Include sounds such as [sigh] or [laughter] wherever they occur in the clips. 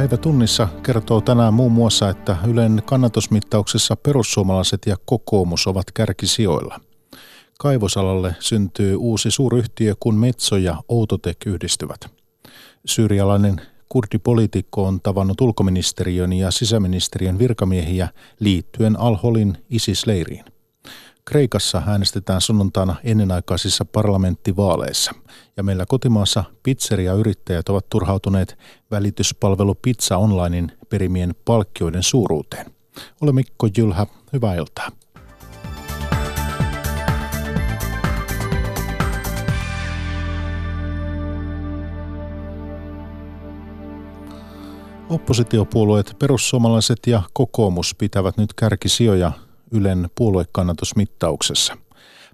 Päivä tunnissa kertoo tänään muun muassa, että Ylen kannatusmittauksessa perussuomalaiset ja kokoomus ovat kärkisijoilla. Kaivosalalle syntyy uusi suuryhtiö, kun Metso ja Outotek yhdistyvät. Syyrialainen kurdipoliitikko on tavannut ulkoministeriön ja sisäministeriön virkamiehiä liittyen Al-Holin ISIS-leiriin. Kreikassa äänestetään sunnuntaina ennenaikaisissa parlamenttivaaleissa. Ja meillä kotimaassa pizzeria-yrittäjät ovat turhautuneet välityspalvelu Pizza Onlinein perimien palkkioiden suuruuteen. Ole Mikko Jylhä, hyvää iltaa. Oppositiopuolueet perussuomalaiset ja kokoomus pitävät nyt kärkisijoja Ylen puoluekannatusmittauksessa.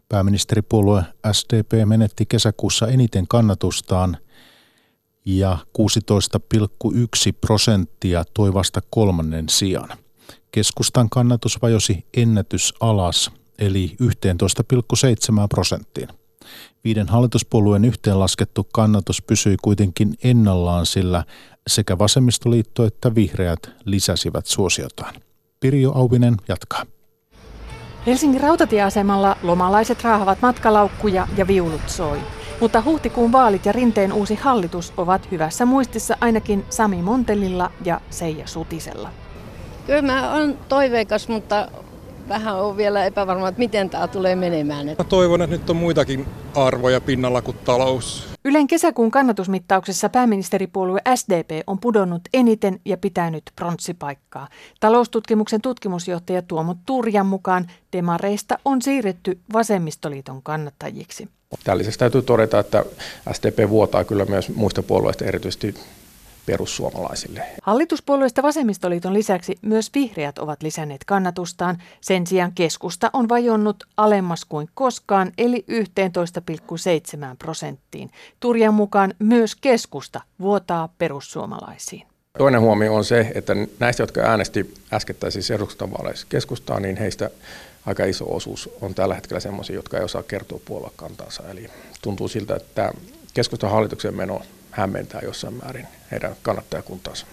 Pääministeripuolue SDP menetti kesäkuussa eniten kannatustaan ja 16,1 prosenttia toi vasta kolmannen sijaan. Keskustan kannatus vajosi ennätys alas, eli 11,7 prosenttiin. Viiden hallituspuolueen yhteenlaskettu kannatus pysyi kuitenkin ennallaan, sillä sekä vasemmistoliitto että vihreät lisäsivät suosiotaan. Pirjo Auvinen jatkaa. Helsingin rautatieasemalla lomalaiset raahavat matkalaukkuja ja viulut soi. Mutta huhtikuun vaalit ja rinteen uusi hallitus ovat hyvässä muistissa ainakin Sami Montelilla ja Seija Sutisella. Kyllä mä oon toiveikas, mutta vähän on vielä epävarma, että miten tämä tulee menemään. Mä toivon, että nyt on muitakin arvoja pinnalla kuin talous. Ylen kesäkuun kannatusmittauksessa pääministeripuolue SDP on pudonnut eniten ja pitänyt pronssipaikkaa. Taloustutkimuksen tutkimusjohtaja Tuomo Turjan mukaan demareista on siirretty vasemmistoliiton kannattajiksi. Tämän lisäksi täytyy todeta, että SDP vuotaa kyllä myös muista puolueista, erityisesti perussuomalaisille. Hallituspuolueista vasemmistoliiton lisäksi myös vihreät ovat lisänneet kannatustaan. Sen sijaan keskusta on vajonnut alemmas kuin koskaan, eli 11,7 prosenttiin. Turjan mukaan myös keskusta vuotaa perussuomalaisiin. Toinen huomio on se, että näistä, jotka äänesti äskettäisissä eduskuntavaaleissa keskustaa, niin heistä aika iso osuus on tällä hetkellä sellaisia, jotka ei osaa kertoa puoluekantaansa. Eli tuntuu siltä, että keskustan hallituksen meno hämmentää jossain määrin heidän kannattajakuntaansa.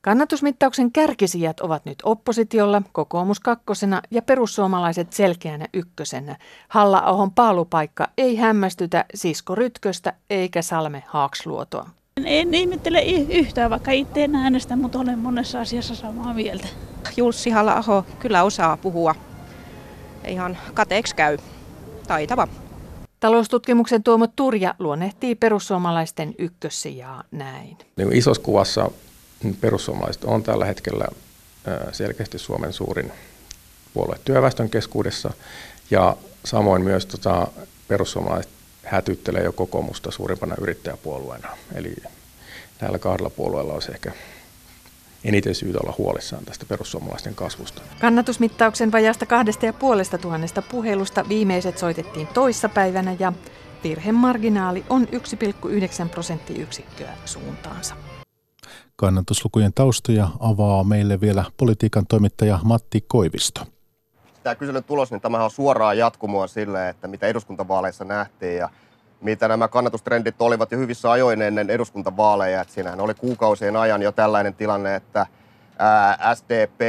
Kannatusmittauksen kärkisijat ovat nyt oppositiolla, kokoomus kakkosena ja perussuomalaiset selkeänä ykkösenä. Halla-ahon paalupaikka ei hämmästytä Sisko Rytköstä eikä Salme Haaksluotoa. En ihmettele yhtään, vaikka itse en äänestä, mutta olen monessa asiassa samaa mieltä. Jussi halla kyllä osaa puhua. Ihan kateeksi käy. Taitava. Taloustutkimuksen Tuomo Turja luonnehtii perussuomalaisten ykkössijaa näin. Niin isossa kuvassa perussuomalaiset on tällä hetkellä selkeästi Suomen suurin puolue työväestön keskuudessa ja samoin myös tota, perussuomalaiset hätyttelee jo kokoomusta suurimpana yrittäjäpuolueena. Eli näillä kahdella puolueella olisi ehkä eniten syytä olla huolissaan tästä perussuomalaisten kasvusta. Kannatusmittauksen vajasta kahdesta ja puolesta tuhannesta puhelusta viimeiset soitettiin toissapäivänä ja virhemarginaali on 1,9 prosenttiyksikköä suuntaansa. Kannatuslukujen taustoja avaa meille vielä politiikan toimittaja Matti Koivisto. Tämä kyselyn tulos, niin tämähän on suoraa jatkumoa sille, että mitä eduskuntavaaleissa nähtiin ja mitä nämä kannatustrendit olivat jo hyvissä ajoin ennen eduskuntavaaleja. Että siinähän oli kuukausien ajan jo tällainen tilanne, että SDP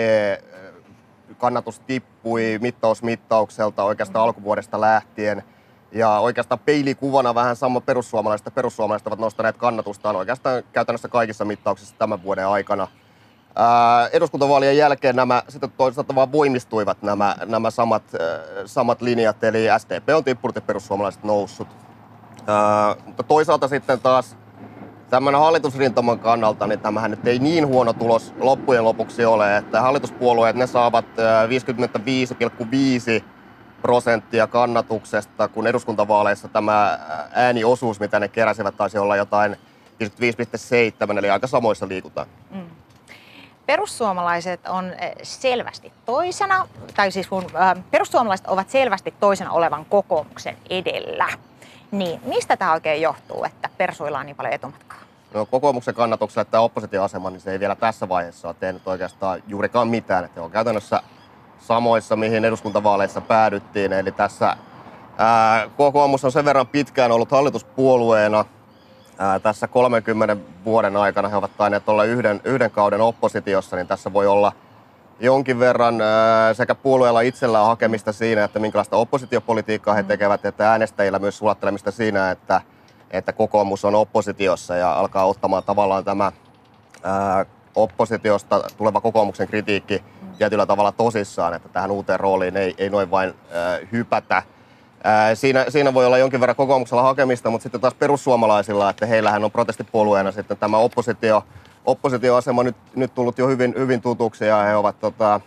kannatus tippui mittausmittaukselta oikeastaan alkuvuodesta lähtien. Ja oikeastaan peilikuvana vähän sama perussuomalaiset perussuomalaiset ovat nostaneet kannatustaan oikeastaan käytännössä kaikissa mittauksissa tämän vuoden aikana. Ää, eduskuntavaalien jälkeen nämä sitten toisaalta vaan voimistuivat nämä, nämä samat, äh, samat linjat, eli SDP on tippunut ja perussuomalaiset noussut. Mutta toisaalta sitten taas tämän hallitusrintaman kannalta, niin tämähän nyt ei niin huono tulos loppujen lopuksi ole, että hallituspuolueet ne saavat 55,5 prosenttia kannatuksesta, kun eduskuntavaaleissa tämä ääniosuus, mitä ne keräsivät, taisi olla jotain 55,7, eli aika samoissa liikutaan. Mm. Perussuomalaiset on selvästi toisena, tai siis kun perussuomalaiset ovat selvästi toisena olevan kokoomuksen edellä. Niin, mistä tämä oikein johtuu, että Persuilla on niin paljon etumatkaa? No kokoomuksen kannatuksella tämä oppositioasema, niin se ei vielä tässä vaiheessa ole tehnyt oikeastaan juurikaan mitään. Että on käytännössä samoissa, mihin eduskuntavaaleissa päädyttiin. Eli tässä ää, kokoomus on sen verran pitkään ollut hallituspuolueena, ää, tässä 30 vuoden aikana he ovat tainneet olla yhden, yhden kauden oppositiossa, niin tässä voi olla jonkin verran ää, sekä puolueella itsellään hakemista siinä, että minkälaista oppositiopolitiikkaa he tekevät, että äänestäjillä myös sulattelemista siinä, että, että kokoomus on oppositiossa ja alkaa ottamaan tavallaan tämä ää, oppositiosta tuleva kokoomuksen kritiikki tietyllä tavalla tosissaan, että tähän uuteen rooliin ei, ei noin vain ää, hypätä. Ää, siinä, siinä voi olla jonkin verran kokoomuksella hakemista, mutta sitten taas perussuomalaisilla, että heillähän on protestipuolueena sitten tämä oppositio, oppositioasema nyt, nyt tullut jo hyvin, hyvin tutuksi ja he ovat tota,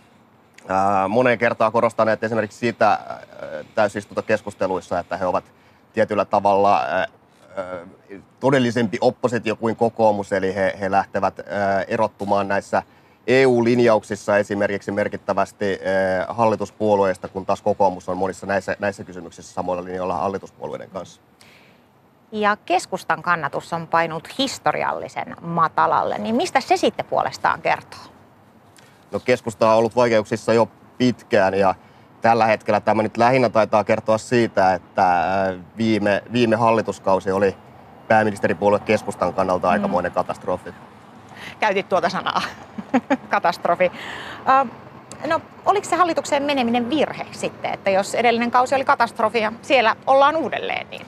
ää, moneen kertaan korostaneet esimerkiksi sitä ää, täysistuntokeskusteluissa, että he ovat tietyllä tavalla ää, todellisempi oppositio kuin kokoomus, eli he, he lähtevät ää, erottumaan näissä EU-linjauksissa esimerkiksi merkittävästi ää, hallituspuolueista, kun taas kokoomus on monissa näissä, näissä kysymyksissä samoilla linjoilla hallituspuolueiden kanssa. Ja keskustan kannatus on painut historiallisen matalalle, niin mistä se sitten puolestaan kertoo? No keskusta on ollut vaikeuksissa jo pitkään ja tällä hetkellä tämä nyt lähinnä taitaa kertoa siitä, että viime, viime hallituskausi oli pääministeripuolue keskustan kannalta mm. aikamoinen katastrofi. Käytit tuota sanaa, [laughs] katastrofi. no, oliko se hallitukseen meneminen virhe sitten, että jos edellinen kausi oli katastrofi ja siellä ollaan uudelleen, niin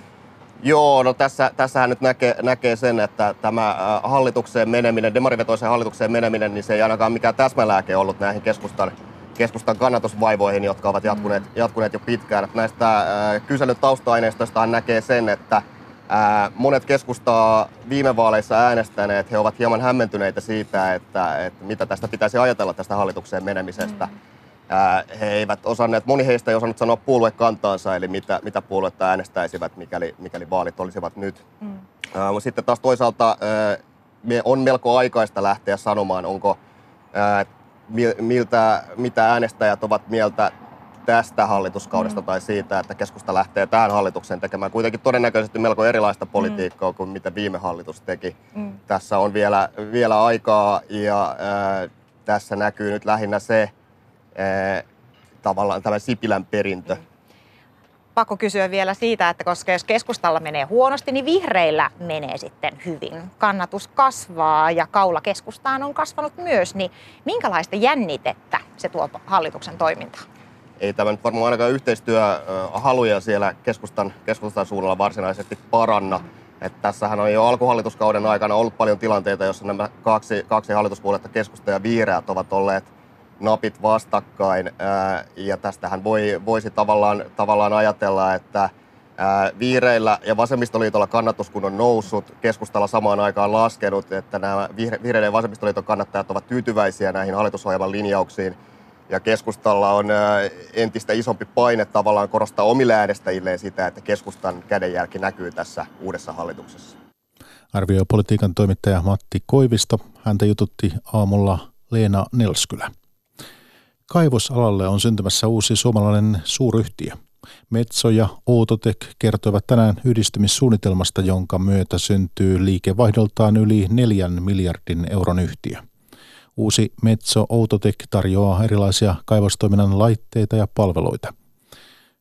Joo, no tässä, tässähän nyt näkee, näkee sen, että tämä hallitukseen meneminen, demarivetoiseen hallitukseen meneminen, niin se ei ainakaan mikään täsmälääke ollut näihin keskustan keskustan kannatusvaivoihin, jotka ovat jatkuneet, jatkuneet jo pitkään. Näistä äh, kyselytausta-aineistoista näkee sen, että äh, monet keskustaa viime vaaleissa äänestäneet, he ovat hieman hämmentyneitä siitä, että, että mitä tästä pitäisi ajatella tästä hallitukseen menemisestä. Mm. Äh, he eivät osanneet, moni heistä ei osannut sanoa puoluekantaansa, eli mitä, mitä puoluetta äänestäisivät, mikäli, mikäli vaalit olisivat nyt. Mm. Äh, sitten taas toisaalta äh, on melko aikaista lähteä sanomaan, onko äh, miltä, mitä äänestäjät ovat mieltä tästä hallituskaudesta mm. tai siitä, että keskusta lähtee tähän hallitukseen tekemään kuitenkin todennäköisesti melko erilaista politiikkaa mm. kuin mitä viime hallitus teki. Mm. Tässä on vielä, vielä aikaa ja äh, tässä näkyy nyt lähinnä se tavallaan tämä Sipilän perintö. Pakko kysyä vielä siitä, että koska jos keskustalla menee huonosti, niin vihreillä menee sitten hyvin. Kannatus kasvaa ja kaula keskustaan on kasvanut myös, niin minkälaista jännitettä se tuo hallituksen toimintaan? Ei tämä nyt varmaan ainakaan yhteistyöhaluja siellä keskustan, keskustan suunnalla varsinaisesti paranna. Että tässähän on jo alkuhallituskauden aikana ollut paljon tilanteita, joissa nämä kaksi, kaksi hallituspuoletta, keskusta ja vihreät, ovat olleet napit vastakkain. Ja tästähän voi, voisi tavallaan, tavallaan ajatella, että Vihreillä ja vasemmistoliitolla kannatus kun on noussut, keskustalla samaan aikaan laskenut, että nämä vihreiden ja vasemmistoliiton kannattajat ovat tyytyväisiä näihin hallitusohjelman linjauksiin. Ja keskustalla on entistä isompi paine tavallaan korostaa omille äänestäjilleen sitä, että keskustan kädenjälki näkyy tässä uudessa hallituksessa. Arvioi politiikan toimittaja Matti Koivisto. Häntä jututti aamulla Leena Nelskylä. Kaivosalalle on syntymässä uusi suomalainen suuryhtiö. Metso ja Outotec kertoivat tänään yhdistymissuunnitelmasta, jonka myötä syntyy liikevaihdoltaan yli neljän miljardin euron yhtiö. Uusi Metso Outotec tarjoaa erilaisia kaivostoiminnan laitteita ja palveluita.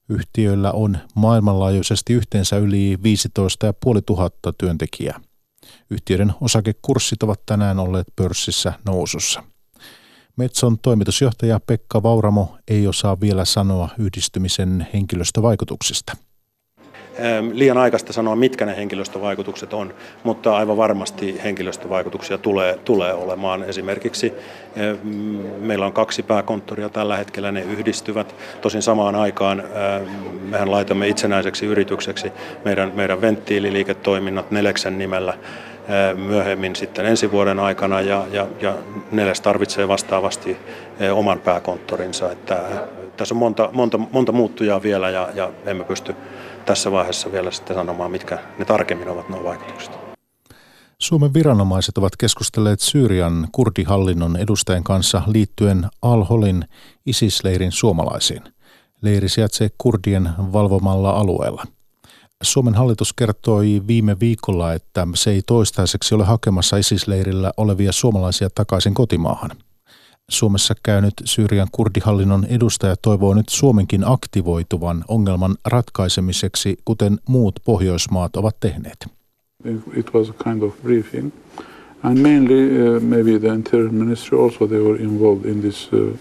Yhtiöillä on maailmanlaajuisesti yhteensä yli 15 500 työntekijää. Yhtiöiden osakekurssit ovat tänään olleet pörssissä nousussa. Metson toimitusjohtaja Pekka Vauramo ei osaa vielä sanoa yhdistymisen henkilöstövaikutuksista. Liian aikaista sanoa, mitkä ne henkilöstövaikutukset on, mutta aivan varmasti henkilöstövaikutuksia tulee, tulee olemaan. Esimerkiksi meillä on kaksi pääkonttoria tällä hetkellä, ne yhdistyvät. Tosin samaan aikaan mehän laitamme itsenäiseksi yritykseksi meidän, meidän venttiililiiketoiminnat Neleksen nimellä myöhemmin sitten ensi vuoden aikana ja, ja, ja Neles tarvitsee vastaavasti oman pääkonttorinsa. Että tässä on monta, monta, monta muuttujaa vielä ja, ja emme pysty tässä vaiheessa vielä sitten sanomaan, mitkä ne tarkemmin ovat nuo vaikutukset. Suomen viranomaiset ovat keskustelleet Syyrian kurdihallinnon edustajien kanssa liittyen Al-Holin ISIS-leirin suomalaisiin. Leiri sijaitsee kurdien valvomalla alueella – Suomen hallitus kertoi viime viikolla, että se ei toistaiseksi ole hakemassa ISIS-leirillä olevia suomalaisia takaisin kotimaahan. Suomessa käynyt Syyrian kurdihallinnon edustaja toivoo nyt Suomenkin aktivoituvan ongelman ratkaisemiseksi, kuten muut Pohjoismaat ovat tehneet. It was a kind of briefing. And mainly uh, maybe the interior ministry also they were involved in this uh, uh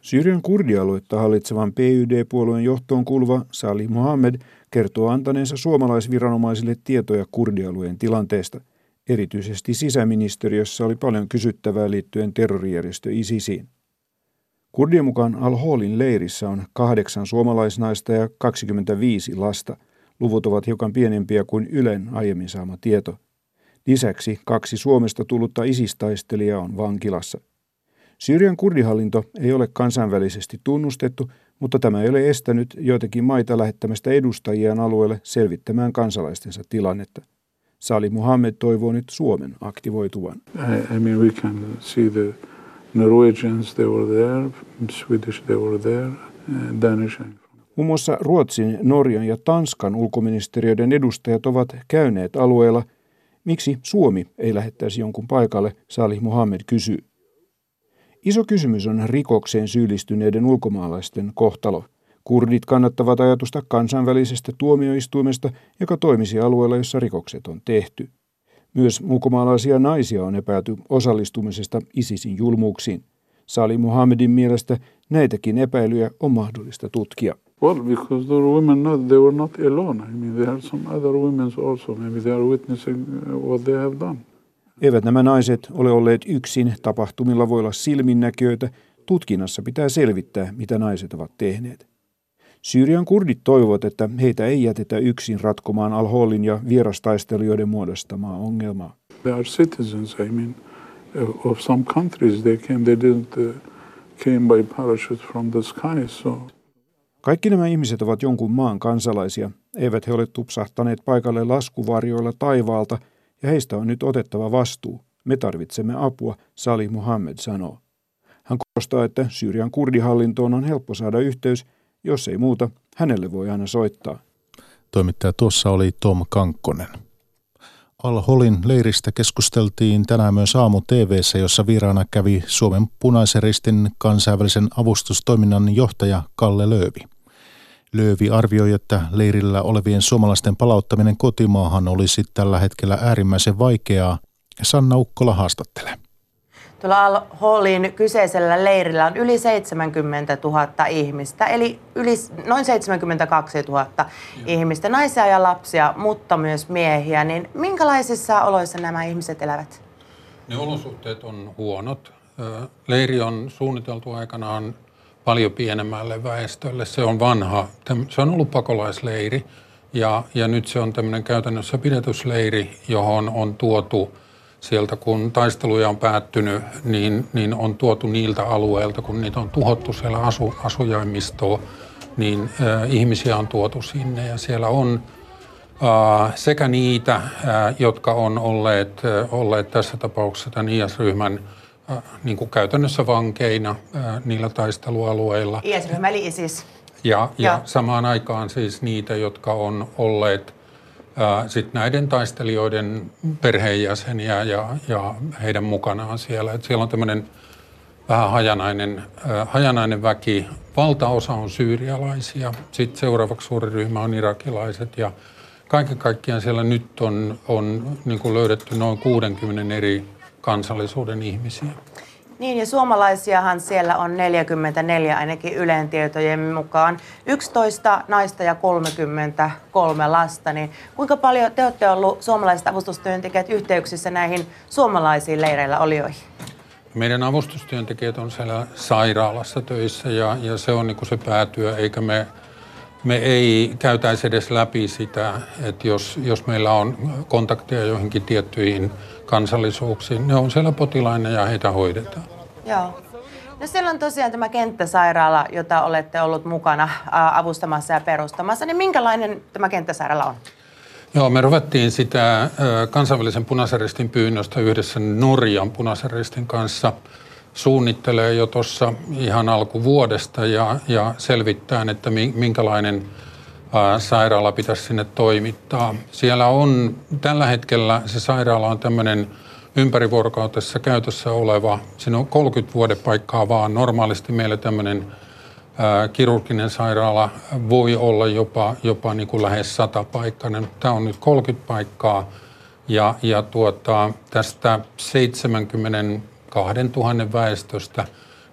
Syyrian kurdialuetta hallitsevan PYD-puolueen johtoon kuuluva Salih Mohammed kertoo antaneensa suomalaisviranomaisille tietoja kurdialueen tilanteesta. Erityisesti sisäministeriössä oli paljon kysyttävää liittyen terrorijärjestö ISISiin. Kurdien mukaan Al-Holin leirissä on kahdeksan suomalaisnaista ja 25 lasta. Luvut ovat hiukan pienempiä kuin Ylen aiemmin saama tieto. Lisäksi kaksi Suomesta tullutta isistaistelijaa on vankilassa. Syyrian kurdihallinto ei ole kansainvälisesti tunnustettu, mutta tämä ei ole estänyt joitakin maita lähettämästä edustajiaan alueelle selvittämään kansalaistensa tilannetta. Sali Muhammed toivoo nyt Suomen aktivoituvan. I, I mean we can see the Norwegians, they were there, Swedish, they were there, Danish. Muun muassa Ruotsin, Norjan ja Tanskan ulkoministeriöiden edustajat ovat käyneet alueella. Miksi Suomi ei lähettäisi jonkun paikalle, Salih Muhammed kysyy. Iso kysymys on rikokseen syyllistyneiden ulkomaalaisten kohtalo. Kurdit kannattavat ajatusta kansainvälisestä tuomioistuimesta, joka toimisi alueella, jossa rikokset on tehty. Myös ulkomaalaisia naisia on epäilty osallistumisesta ISISin julmuuksiin. Sali Muhammedin mielestä näitäkin epäilyjä on mahdollista tutkia. Well, because women not, they were not alone. I mean, there are some other women also. Maybe they are witnessing uh, what they have done. Eivät nämä naiset ole olleet yksin. Tapahtumilla voi olla silminnäköitä. Tutkinnassa pitää selvittää, mitä naiset ovat tehneet. Syyrian kurdit toivovat, että heitä ei jätetä yksin ratkomaan Al-Holin ja vierastaistelijoiden muodostamaa ongelmaa. They are citizens, I mean, of some countries. They came, they didn't uh, came by parachute from the sky, so... Kaikki nämä ihmiset ovat jonkun maan kansalaisia. Eivät he ole tupsahtaneet paikalle laskuvarjoilla taivaalta, ja heistä on nyt otettava vastuu. Me tarvitsemme apua, Sali Muhammed sanoo. Hän korostaa, että Syyrian kurdihallintoon on helppo saada yhteys – jos ei muuta, hänelle voi aina soittaa. Toimittaja tuossa oli Tom Kankkonen. Al-Holin leiristä keskusteltiin tänään myös aamu TVssä, jossa vieraana kävi Suomen punaisen ristin kansainvälisen avustustoiminnan johtaja Kalle Löövi. Löövi arvioi, että leirillä olevien suomalaisten palauttaminen kotimaahan olisi tällä hetkellä äärimmäisen vaikeaa. Sanna Ukkola haastattelee. Tuolla Al-Holin kyseisellä leirillä on yli 70 000 ihmistä, eli yli, noin 72 000 Joo. ihmistä, naisia ja lapsia, mutta myös miehiä. Niin minkälaisissa oloissa nämä ihmiset elävät? Ne olosuhteet on huonot. Leiri on suunniteltu aikanaan paljon pienemmälle väestölle. Se on vanha, se on ollut pakolaisleiri ja, ja nyt se on tämmöinen käytännössä pidetysleiri, johon on tuotu – sieltä kun taisteluja on päättynyt, niin, niin on tuotu niiltä alueilta, kun niitä on tuhottu siellä asu, asujaimistoa, niin äh, ihmisiä on tuotu sinne ja siellä on äh, sekä niitä, äh, jotka on olleet, äh, olleet tässä tapauksessa tämän IS-ryhmän niin kuin käytännössä vankeina niillä taistelualueilla. IS-ryhmä eli ISIS. Ja, ja, ja samaan aikaan siis niitä, jotka on olleet sitten näiden taistelijoiden perheenjäseniä ja, ja heidän mukanaan siellä. Et siellä on tämmöinen vähän hajanainen, hajanainen väki. Valtaosa on syyrialaisia, sitten seuraavaksi suuri ryhmä on irakilaiset ja kaiken kaikkiaan siellä nyt on, on niin kuin löydetty noin 60 eri kansallisuuden ihmisiä. Niin, ja suomalaisiahan siellä on 44 ainakin Ylen tietojen mukaan. 11 naista ja 33 lasta. Niin kuinka paljon te olette ollut suomalaiset avustustyöntekijät yhteyksissä näihin suomalaisiin leireillä olijoihin? Meidän avustustyöntekijät on siellä sairaalassa töissä ja, ja se on niin kuin se päätyö, eikä me, me ei käytäisi edes läpi sitä, että jos, jos meillä on kontakteja joihinkin tiettyihin kansallisuuksiin. Ne on siellä potilaina ja heitä hoidetaan. Joo. No siellä on tosiaan tämä kenttäsairaala, jota olette ollut mukana avustamassa ja perustamassa. Niin minkälainen tämä kenttäsairaala on? Joo, me ruvettiin sitä kansainvälisen punaisen pyynnöstä yhdessä Norjan punaisen kanssa suunnittelee jo tuossa ihan alkuvuodesta ja, ja selvittää, että minkälainen sairaala pitäisi sinne toimittaa. Siellä on tällä hetkellä, se sairaala on tämmöinen ympärivuorokautessa käytössä oleva, siinä on 30 vuodepaikkaa vaan. Normaalisti meillä tämmöinen kirurginen sairaala voi olla jopa, jopa niin kuin lähes 100 paikkainen. Tämä on nyt 30 paikkaa ja, ja tuota, tästä 72 000 väestöstä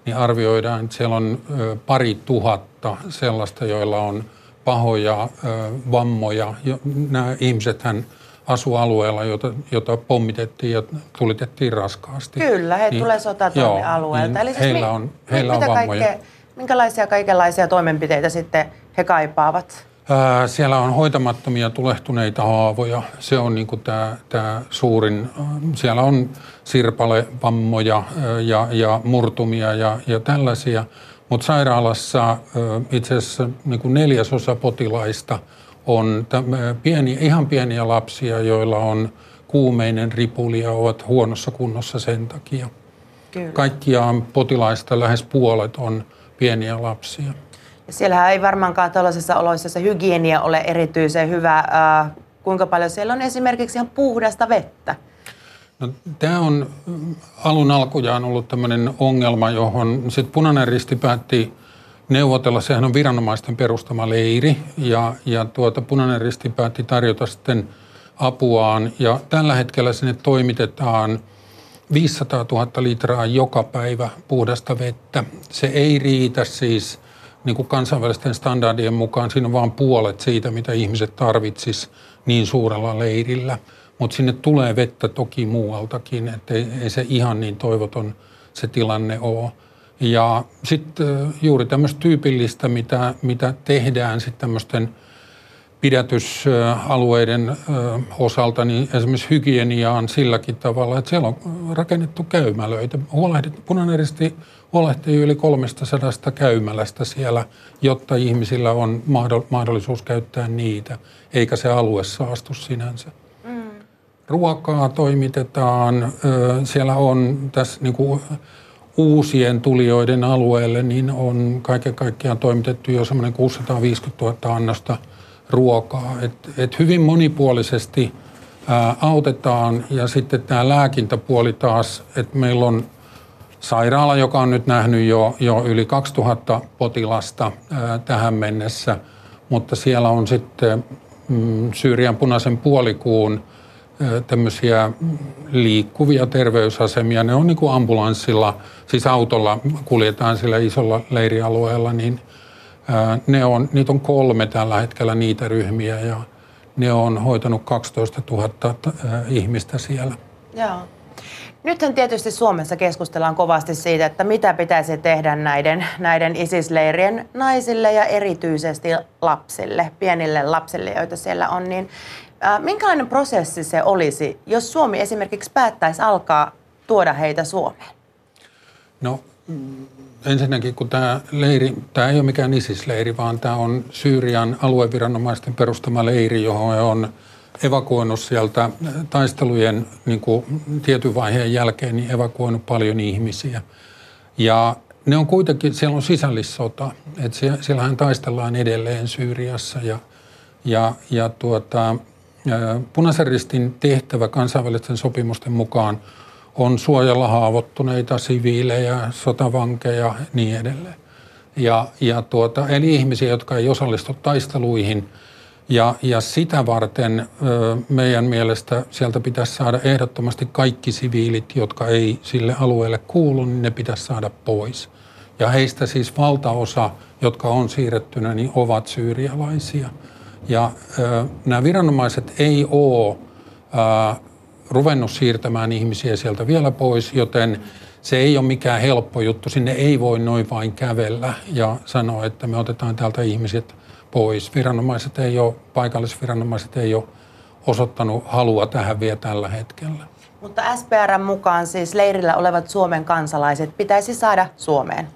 niin arvioidaan, että siellä on pari tuhatta sellaista, joilla on pahoja vammoja. Nämä ihmisethän asuu alueella, jota, jota pommitettiin ja tulitettiin raskaasti. Kyllä, he niin, tulee sotatoimialueelta. Niin Eli siis heillä on, heillä mitä on vammoja. Kaikkea, minkälaisia kaikenlaisia toimenpiteitä sitten he kaipaavat? Ää, siellä on hoitamattomia tulehtuneita haavoja. Se on niin tämä, tämä suurin. Siellä on sirpalevammoja ja, ja murtumia ja, ja tällaisia. Mutta sairaalassa itse asiassa niin kuin neljäsosa potilaista on pieni, ihan pieniä lapsia, joilla on kuumeinen ripuli ja ovat huonossa kunnossa sen takia. Kyllä. Kaikkiaan potilaista lähes puolet on pieniä lapsia. Ja siellähän ei varmaankaan tällaisissa oloissa se hygienia ole erityisen hyvä. kuinka paljon siellä on esimerkiksi ihan puhdasta vettä? No, tämä on alun alkujaan ollut tämmöinen ongelma, johon sitten Punainen Risti päätti neuvotella. Sehän on viranomaisten perustama leiri ja, ja tuota, Punainen Risti päätti tarjota sitten apuaan. Ja tällä hetkellä sinne toimitetaan 500 000 litraa joka päivä puhdasta vettä. Se ei riitä siis niin kuin kansainvälisten standardien mukaan. Siinä on vain puolet siitä, mitä ihmiset tarvitsis niin suurella leirillä. Mutta sinne tulee vettä toki muualtakin, että ei, se ihan niin toivoton se tilanne ole. Ja sitten juuri tämmöistä tyypillistä, mitä, mitä tehdään sitten tämmöisten pidätysalueiden osalta, niin esimerkiksi hygieniaan silläkin tavalla, että siellä on rakennettu käymälöitä. Huolehdit, punainen huolehtii yli 300 käymälästä siellä, jotta ihmisillä on mahdollisuus käyttää niitä, eikä se alue saastu sinänsä. Ruokaa toimitetaan, siellä on tässä niin kuin uusien tulijoiden alueelle, niin on kaiken kaikkiaan toimitettu jo semmoinen 650 000 annosta ruokaa. Et, et hyvin monipuolisesti ää, autetaan. Ja sitten tämä lääkintäpuoli taas, että meillä on sairaala, joka on nyt nähnyt jo, jo yli 2000 potilasta ää, tähän mennessä, mutta siellä on sitten mm, Syyrian punaisen puolikuun tämmöisiä liikkuvia terveysasemia. Ne on niin kuin ambulanssilla, siis autolla kuljetaan sillä isolla leirialueella, niin ne on, niitä on kolme tällä hetkellä niitä ryhmiä ja ne on hoitanut 12 000 ihmistä siellä. Joo. Nythän tietysti Suomessa keskustellaan kovasti siitä, että mitä pitäisi tehdä näiden, näiden ISIS-leirien naisille ja erityisesti lapsille, pienille lapsille, joita siellä on. Niin minkälainen prosessi se olisi, jos Suomi esimerkiksi päättäisi alkaa tuoda heitä Suomeen? No ensinnäkin, kun tämä leiri, tämä ei ole mikään ISIS-leiri, vaan tämä on Syyrian alueviranomaisten perustama leiri, johon on evakuoinut sieltä taistelujen niin kuin tietyn vaiheen jälkeen, niin evakuoinut paljon ihmisiä. Ja ne on kuitenkin, siellä on sisällissota, että siellähän taistellaan edelleen Syyriassa ja, ja, ja tuota, Punaisen ristin tehtävä kansainvälisten sopimusten mukaan on suojella haavoittuneita siviilejä, sotavankeja ja niin edelleen. Ja, ja tuota, eli ihmisiä, jotka ei osallistu taisteluihin. Ja, ja sitä varten ö, meidän mielestä sieltä pitäisi saada ehdottomasti kaikki siviilit, jotka ei sille alueelle kuulu, niin ne pitäisi saada pois. Ja heistä siis valtaosa, jotka on siirrettynä, niin ovat syyrialaisia – ja äh, nämä viranomaiset ei ole äh, ruvennut siirtämään ihmisiä sieltä vielä pois, joten se ei ole mikään helppo juttu. Sinne ei voi noin vain kävellä ja sanoa, että me otetaan täältä ihmiset pois. Viranomaiset ei ole, paikallisviranomaiset ei ole osoittanut halua tähän vielä tällä hetkellä. Mutta SPRn mukaan siis leirillä olevat Suomen kansalaiset pitäisi saada Suomeen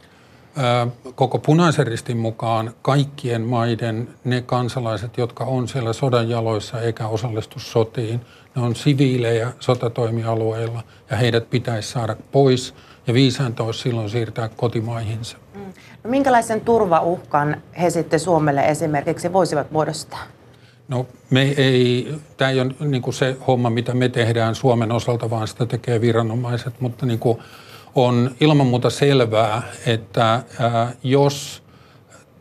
koko punaisen ristin mukaan kaikkien maiden ne kansalaiset, jotka on siellä sodan jaloissa eikä osallistu sotiin, ne on siviilejä sotatoimialueilla ja heidät pitäisi saada pois ja viisainta olisi silloin siirtää kotimaihinsa. Minkälaisen turvauhkan he sitten Suomelle esimerkiksi voisivat muodostaa? No me ei, tämä ei ole niin se homma, mitä me tehdään Suomen osalta, vaan sitä tekee viranomaiset, mutta niin kuin on ilman muuta selvää, että jos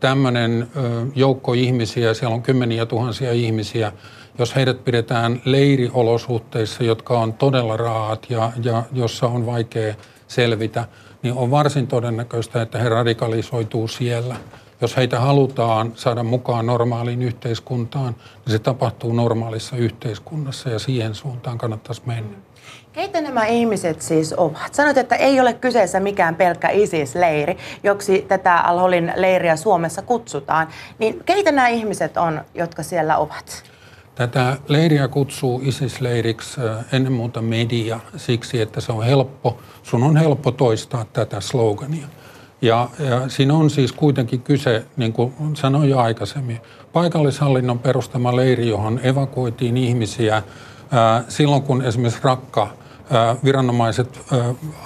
tämmöinen joukko ihmisiä, siellä on kymmeniä tuhansia ihmisiä, jos heidät pidetään leiriolosuhteissa, jotka on todella raat ja, ja jossa on vaikea selvitä, niin on varsin todennäköistä, että he radikalisoituu siellä. Jos heitä halutaan saada mukaan normaaliin yhteiskuntaan, niin se tapahtuu normaalissa yhteiskunnassa ja siihen suuntaan kannattaisi mennä. Keitä nämä ihmiset siis ovat? Sanoit, että ei ole kyseessä mikään pelkkä ISIS-leiri, joksi tätä Al-Holin leiriä Suomessa kutsutaan. Niin keitä nämä ihmiset on, jotka siellä ovat? Tätä leiriä kutsuu ISIS-leiriksi ennen muuta media siksi, että se on helppo, sun on helppo toistaa tätä slogania. Ja, ja siinä on siis kuitenkin kyse, niin kuin sanoin jo aikaisemmin, paikallishallinnon perustama leiri, johon evakuoitiin ihmisiä ää, silloin, kun esimerkiksi Rakka, ää, viranomaiset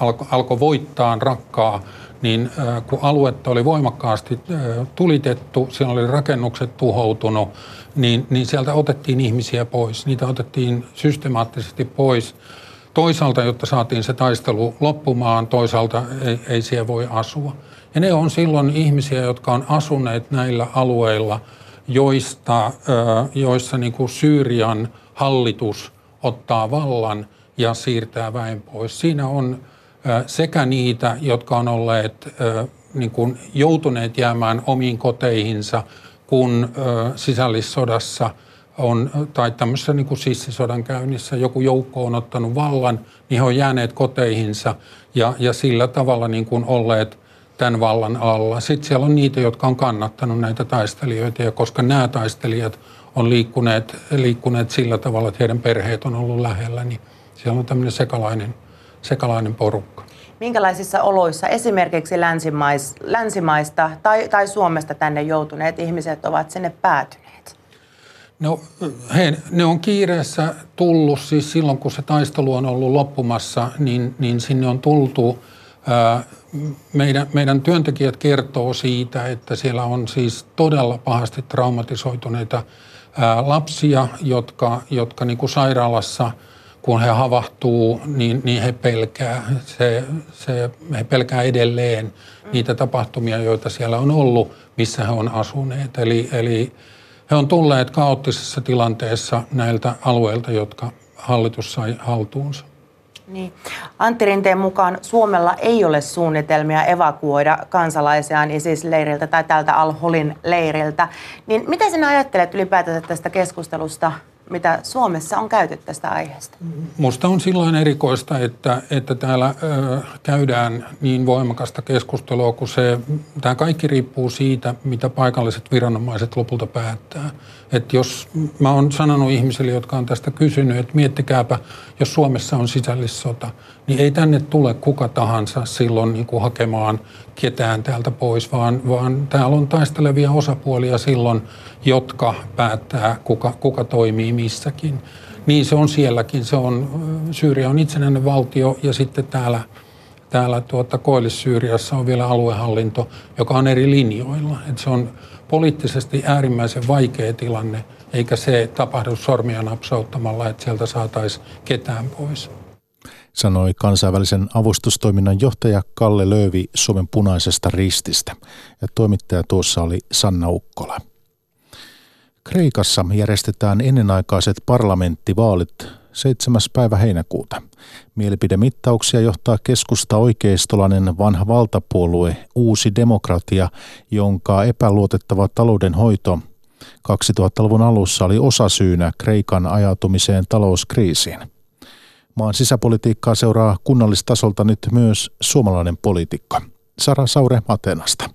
alkoi alko voittaa Rakkaa, niin ää, kun aluetta oli voimakkaasti ää, tulitettu, siellä oli rakennukset tuhoutunut, niin, niin sieltä otettiin ihmisiä pois. Niitä otettiin systemaattisesti pois. Toisaalta, jotta saatiin se taistelu loppumaan, toisaalta ei, ei siellä voi asua. Ja ne on silloin ihmisiä, jotka on asuneet näillä alueilla, joista, joissa niin kuin Syyrian hallitus ottaa vallan ja siirtää väen pois. Siinä on sekä niitä, jotka on olleet niin kuin joutuneet jäämään omiin koteihinsa, kun sisällissodassa on, tai tämmöisessä niin kuin sissisodan käynnissä joku joukko on ottanut vallan, niin he on jääneet koteihinsa ja, ja sillä tavalla niin kuin olleet tämän vallan alla. Sitten siellä on niitä, jotka on kannattanut näitä taistelijoita, ja koska nämä taistelijat on liikkuneet, liikkuneet sillä tavalla, että heidän perheet on ollut lähellä, niin siellä on tämmöinen sekalainen, sekalainen porukka. Minkälaisissa oloissa esimerkiksi länsimais, länsimaista tai, tai Suomesta tänne joutuneet ihmiset ovat sinne päätyneet? No, he, ne on kiireessä tullut, siis silloin kun se taistelu on ollut loppumassa, niin, niin sinne on tultu meidän, meidän työntekijät kertoo siitä, että siellä on siis todella pahasti traumatisoituneita lapsia, jotka, jotka niin kuin sairaalassa, kun he havahtuu, niin, niin he pelkää. Se, se, he pelkää edelleen niitä tapahtumia, joita siellä on ollut, missä he on asuneet. Eli, eli he on tulleet kaoottisessa tilanteessa näiltä alueilta, jotka hallitus sai haltuunsa. Niin. Antti Rinteen mukaan Suomella ei ole suunnitelmia evakuoida kansalaisiaan ISIS-leiriltä tai tältä Al-Holin leiriltä. Niin mitä sinä ajattelet ylipäätään tästä keskustelusta mitä Suomessa on käyty tästä aiheesta? Musta on silloin erikoista, että, että täällä ö, käydään niin voimakasta keskustelua, kun se, tämä kaikki riippuu siitä, mitä paikalliset viranomaiset lopulta päättää. Että jos mä oon sanonut ihmisille, jotka on tästä kysynyt, että miettikääpä, jos Suomessa on sisällissota, niin ei tänne tule kuka tahansa silloin niin kuin hakemaan ketään täältä pois, vaan, vaan täällä on taistelevia osapuolia silloin, jotka päättää, kuka, kuka toimii missäkin. Niin se on sielläkin. Se on, Syyria on itsenäinen valtio ja sitten täällä, täällä tuota, Koillis-Syyriassa on vielä aluehallinto, joka on eri linjoilla. Et se on poliittisesti äärimmäisen vaikea tilanne, eikä se tapahdu sormia napsauttamalla, että sieltä saataisiin ketään pois sanoi kansainvälisen avustustoiminnan johtaja Kalle Löövi Suomen punaisesta rististä. Ja toimittaja tuossa oli Sanna Ukkola. Kreikassa järjestetään ennenaikaiset parlamenttivaalit 7. päivä heinäkuuta. Mielipidemittauksia johtaa keskusta oikeistolainen vanha valtapuolue Uusi demokratia, jonka epäluotettava taloudenhoito 2000-luvun alussa oli osasyynä Kreikan ajatumiseen talouskriisiin. Maan sisäpolitiikkaa seuraa kunnallistasolta nyt myös suomalainen poliitikko. Sara Saure Atenasta.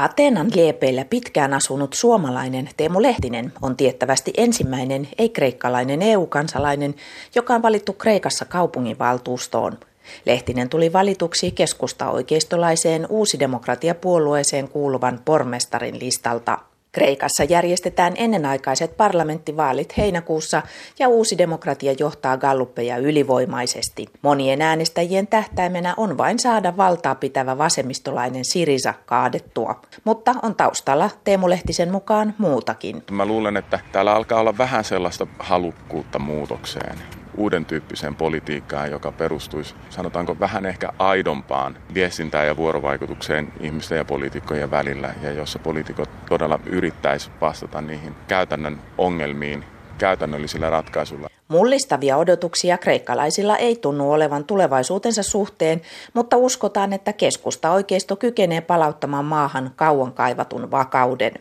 Ateenan liepeillä pitkään asunut suomalainen Teemu Lehtinen on tiettävästi ensimmäinen ei-kreikkalainen EU-kansalainen, joka on valittu Kreikassa kaupunginvaltuustoon. Lehtinen tuli valituksi keskusta oikeistolaiseen uusidemokratiapuolueeseen kuuluvan pormestarin listalta. Kreikassa järjestetään ennenaikaiset parlamenttivaalit heinäkuussa ja uusi demokratia johtaa galluppeja ylivoimaisesti. Monien äänestäjien tähtäimenä on vain saada valtaa pitävä vasemmistolainen Sirisa kaadettua. Mutta on taustalla Teemu Lehtisen mukaan muutakin. Mä luulen, että täällä alkaa olla vähän sellaista halukkuutta muutokseen uuden tyyppiseen politiikkaan, joka perustuisi, sanotaanko vähän ehkä aidompaan viestintään ja vuorovaikutukseen ihmisten ja poliitikkojen välillä, ja jossa poliitikot todella yrittäisi vastata niihin käytännön ongelmiin käytännöllisillä ratkaisuilla. Mullistavia odotuksia kreikkalaisilla ei tunnu olevan tulevaisuutensa suhteen, mutta uskotaan, että keskusta oikeisto kykenee palauttamaan maahan kauan kaivatun vakauden.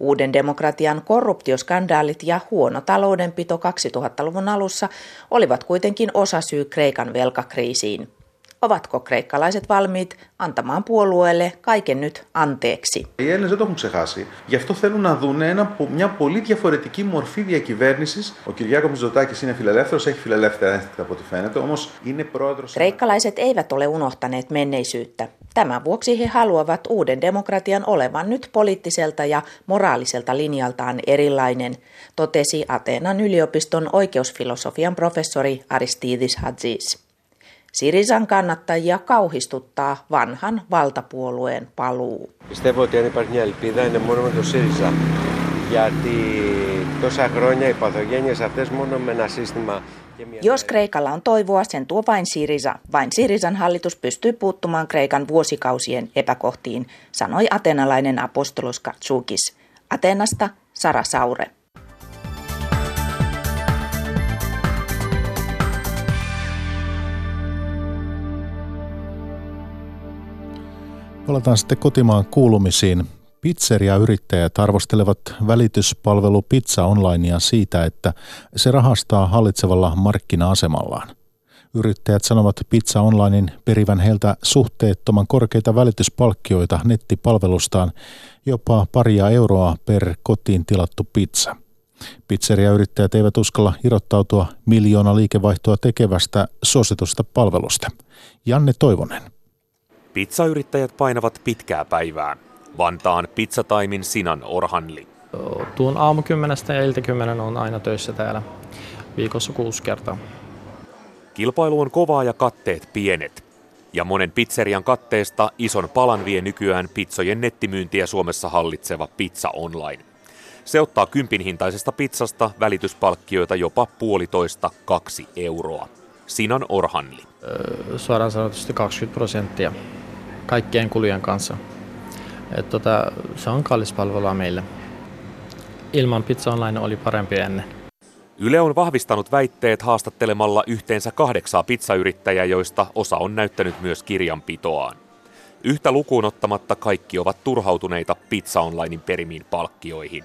Uuden demokratian korruptioskandaalit ja huono taloudenpito 2000-luvun alussa olivat kuitenkin osasyy Kreikan velkakriisiin. Ovatko kreikkalaiset valmiit antamaan puolueelle kaiken nyt anteeksi? Οι Έλληνες δεν το έχουν ξεχάσει. Γι' αυτό θέλουν να δουν ένα, μια πολύ διαφορετική μορφή διακυβέρνηση. Ο Κυριάκο Μητσοτάκη είναι φιλελεύθερο, έχει φιλελεύθερα ένστικτα από ό,τι φαίνεται, όμω είναι πρόεδρο. Kreikkalaiset eivät ole unohtaneet menneisyyttä. Tämän vuoksi he haluavat uuden demokratian olevan nyt poliittiselta ja moraaliselta linjaltaan erilainen, totesi Ateenan yliopiston oikeusfilosofian professori Aristidis Hadzis. Sirisan kannattajia kauhistuttaa vanhan valtapuolueen paluu. Πιστεύω ότι αν υπάρχει μια ελπίδα είναι μόνο με το ΣΥΡΙΖΑ. Γιατί τόσα χρόνια οι παθογένειες αυτές μόνο με ένα σύστημα jos Kreikalla on toivoa, sen tuo vain Sirisa. Vain Sirisan hallitus pystyy puuttumaan Kreikan vuosikausien epäkohtiin, sanoi atenalainen apostolos Katsukis. Atenasta Sara Saure. Palataan sitten kotimaan kuulumisiin. Pizzeria-yrittäjät arvostelevat välityspalvelu Pizza Onlinea siitä, että se rahastaa hallitsevalla markkina-asemallaan. Yrittäjät sanovat Pizza Onlinein perivän heiltä suhteettoman korkeita välityspalkkioita nettipalvelustaan, jopa paria euroa per kotiin tilattu pizza. Pizzeria-yrittäjät eivät uskalla irrottautua miljoona liikevaihtoa tekevästä suositusta palvelusta. Janne Toivonen. Pizzayrittäjät painavat pitkää päivää. Vantaan pizzataimin Sinan Orhanli. Tuun aamu kymmenestä ja iltakymmenen on aina töissä täällä viikossa kuusi kertaa. Kilpailu on kovaa ja katteet pienet. Ja monen pizzerian katteesta ison palan vie nykyään pizzojen nettimyyntiä Suomessa hallitseva Pizza Online. Se ottaa kympin hintaisesta pizzasta välityspalkkioita jopa puolitoista kaksi euroa. Sinan Orhanli. Suoraan sanotusti 20 prosenttia kaikkien kulujen kanssa. Et tota, se on kallis palvelua meille. Ilman Pizza Online oli parempi ennen. Yle on vahvistanut väitteet haastattelemalla yhteensä kahdeksaa pizzayrittäjää, joista osa on näyttänyt myös kirjanpitoaan. Yhtä lukuun ottamatta kaikki ovat turhautuneita Pizza Onlinein perimiin palkkioihin.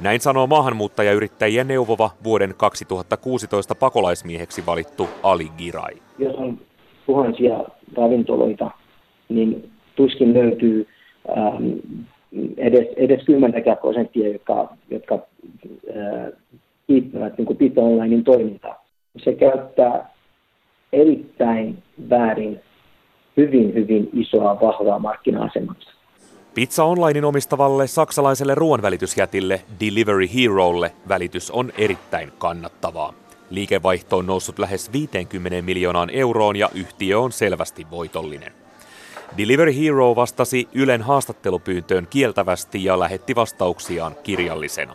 Näin sanoo maahanmuuttajayrittäjien neuvova vuoden 2016 pakolaismieheksi valittu Ali Girai. Jos on tuhansia ravintoloita, niin tuskin löytyy ähm, edes, edes 10 prosenttia, jotka, jotka äh, kiittävät niin Pizza Onlinein toimintaa. Se käyttää erittäin väärin hyvin, hyvin isoa, vahvaa markkina-asemansa. Pizza Onlinein omistavalle saksalaiselle ruoanvälitysjätille Delivery Herolle välitys on erittäin kannattavaa. Liikevaihto on noussut lähes 50 miljoonaan euroon ja yhtiö on selvästi voitollinen. Delivery Hero vastasi Ylen haastattelupyyntöön kieltävästi ja lähetti vastauksiaan kirjallisena.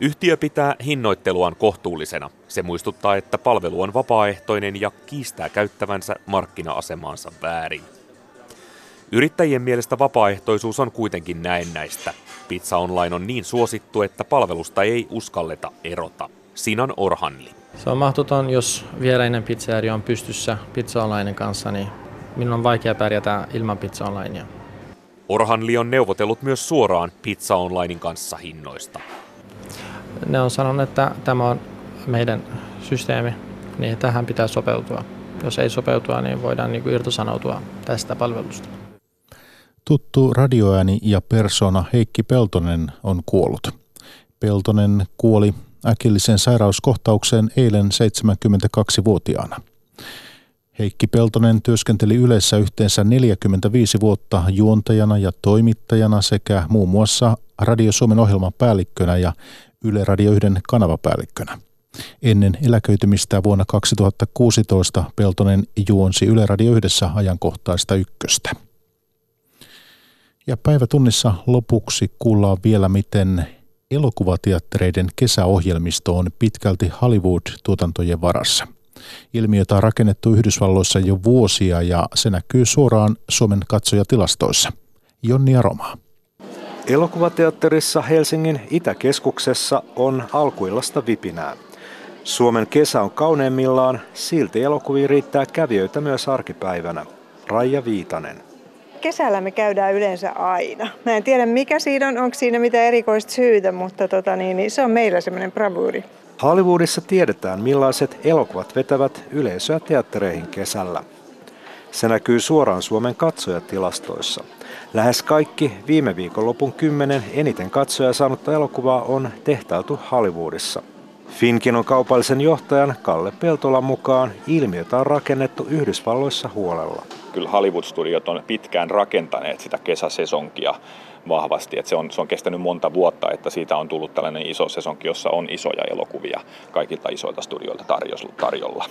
Yhtiö pitää hinnoitteluaan kohtuullisena. Se muistuttaa, että palvelu on vapaaehtoinen ja kiistää käyttävänsä markkina-asemaansa väärin. Yrittäjien mielestä vapaaehtoisuus on kuitenkin näennäistä. Pizza Online on niin suosittu, että palvelusta ei uskalleta erota. Sinan Orhanli. Se on mahdoton, jos viereinen pizzeria on pystyssä Pizza kanssa, niin minun on vaikea pärjätä ilman Pizza Onlinea. Orhanli on neuvotellut myös suoraan Pizza Onlinein kanssa hinnoista. Ne on sanonut, että tämä on meidän systeemi, niin tähän pitää sopeutua. Jos ei sopeutua, niin voidaan niin kuin irtosanoutua tästä palvelusta. Tuttu radioääni ja persona Heikki Peltonen on kuollut. Peltonen kuoli äkillisen sairauskohtaukseen eilen 72-vuotiaana. Heikki Peltonen työskenteli yleensä yhteensä 45 vuotta juontajana ja toimittajana sekä muun muassa Radio Suomen ohjelmapäällikkönä ja Yle Radio 1 kanavapäällikkönä. Ennen eläköitymistä vuonna 2016 Peltonen juonsi Yle Radio 1 ajankohtaista ykköstä. Ja päivätunnissa lopuksi kuullaan vielä, miten Elokuvateattereiden kesäohjelmisto on pitkälti Hollywood-tuotantojen varassa. Ilmiötä on rakennettu Yhdysvalloissa jo vuosia ja se näkyy suoraan Suomen katsojatilastoissa. Jonni Aroma. Elokuvateatterissa Helsingin Itäkeskuksessa on alkuillasta vipinää. Suomen kesä on kauneimmillaan, silti elokuviin riittää kävijöitä myös arkipäivänä. Raija Viitanen. Kesällä me käydään yleensä aina. Mä en tiedä mikä siinä on, onko siinä mitään erikoista syytä, mutta tota niin, niin se on meillä semmoinen bravuri. Hollywoodissa tiedetään millaiset elokuvat vetävät yleisöä teattereihin kesällä. Se näkyy suoraan Suomen katsojatilastoissa. Lähes kaikki viime viikonlopun kymmenen eniten katsoja saanutta elokuvaa on tehtailtu Hollywoodissa. Finkinon kaupallisen johtajan Kalle Peltolan mukaan ilmiötä on rakennettu Yhdysvalloissa huolella. Kyllä Hollywood-studiot on pitkään rakentaneet sitä kesäsesonkia vahvasti. että se, on, se on kestänyt monta vuotta, että siitä on tullut tällainen iso sesonki, jossa on isoja elokuvia kaikilta isoilta studioilta tarjolla.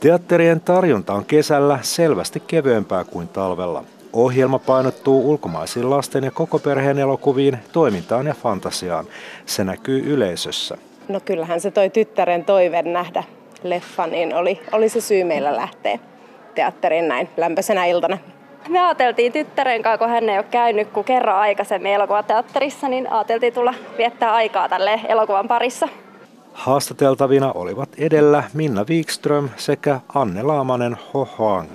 Teatterien tarjonta on kesällä selvästi kevyempää kuin talvella. Ohjelma painottuu ulkomaisiin lasten ja koko perheen elokuviin, toimintaan ja fantasiaan. Se näkyy yleisössä. No kyllähän se toi tyttären toive nähdä leffa, niin oli, oli se syy meillä lähteä teatteriin näin lämpöisenä iltana. Me ajateltiin tyttären kanssa, kun hän ei ole käynyt kuin kerran aikaisemmin elokuvateatterissa, niin ajateltiin tulla viettää aikaa tälle elokuvan parissa. Haastateltavina olivat edellä Minna Wikström sekä Anne Laamanen Hohoang.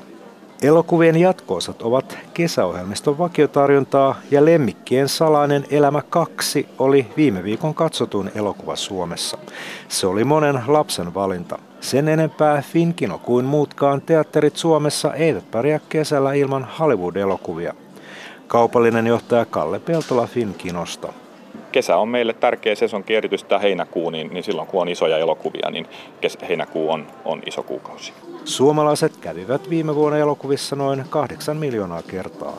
Elokuvien jatkoosat ovat kesäohjelmiston vakiotarjontaa ja Lemmikkien salainen elämä 2 oli viime viikon katsotun elokuva Suomessa. Se oli monen lapsen valinta. Sen enempää Finkino kuin muutkaan teatterit Suomessa eivät pärjää kesällä ilman Hollywood-elokuvia. Kaupallinen johtaja Kalle Peltola Finkinosta kesä on meille tärkeä sesonki, erityisesti tämä heinäkuu, niin, niin silloin kun on isoja elokuvia, niin kes, heinäkuu on, on iso kuukausi. Suomalaiset kävivät viime vuonna elokuvissa noin kahdeksan miljoonaa kertaa.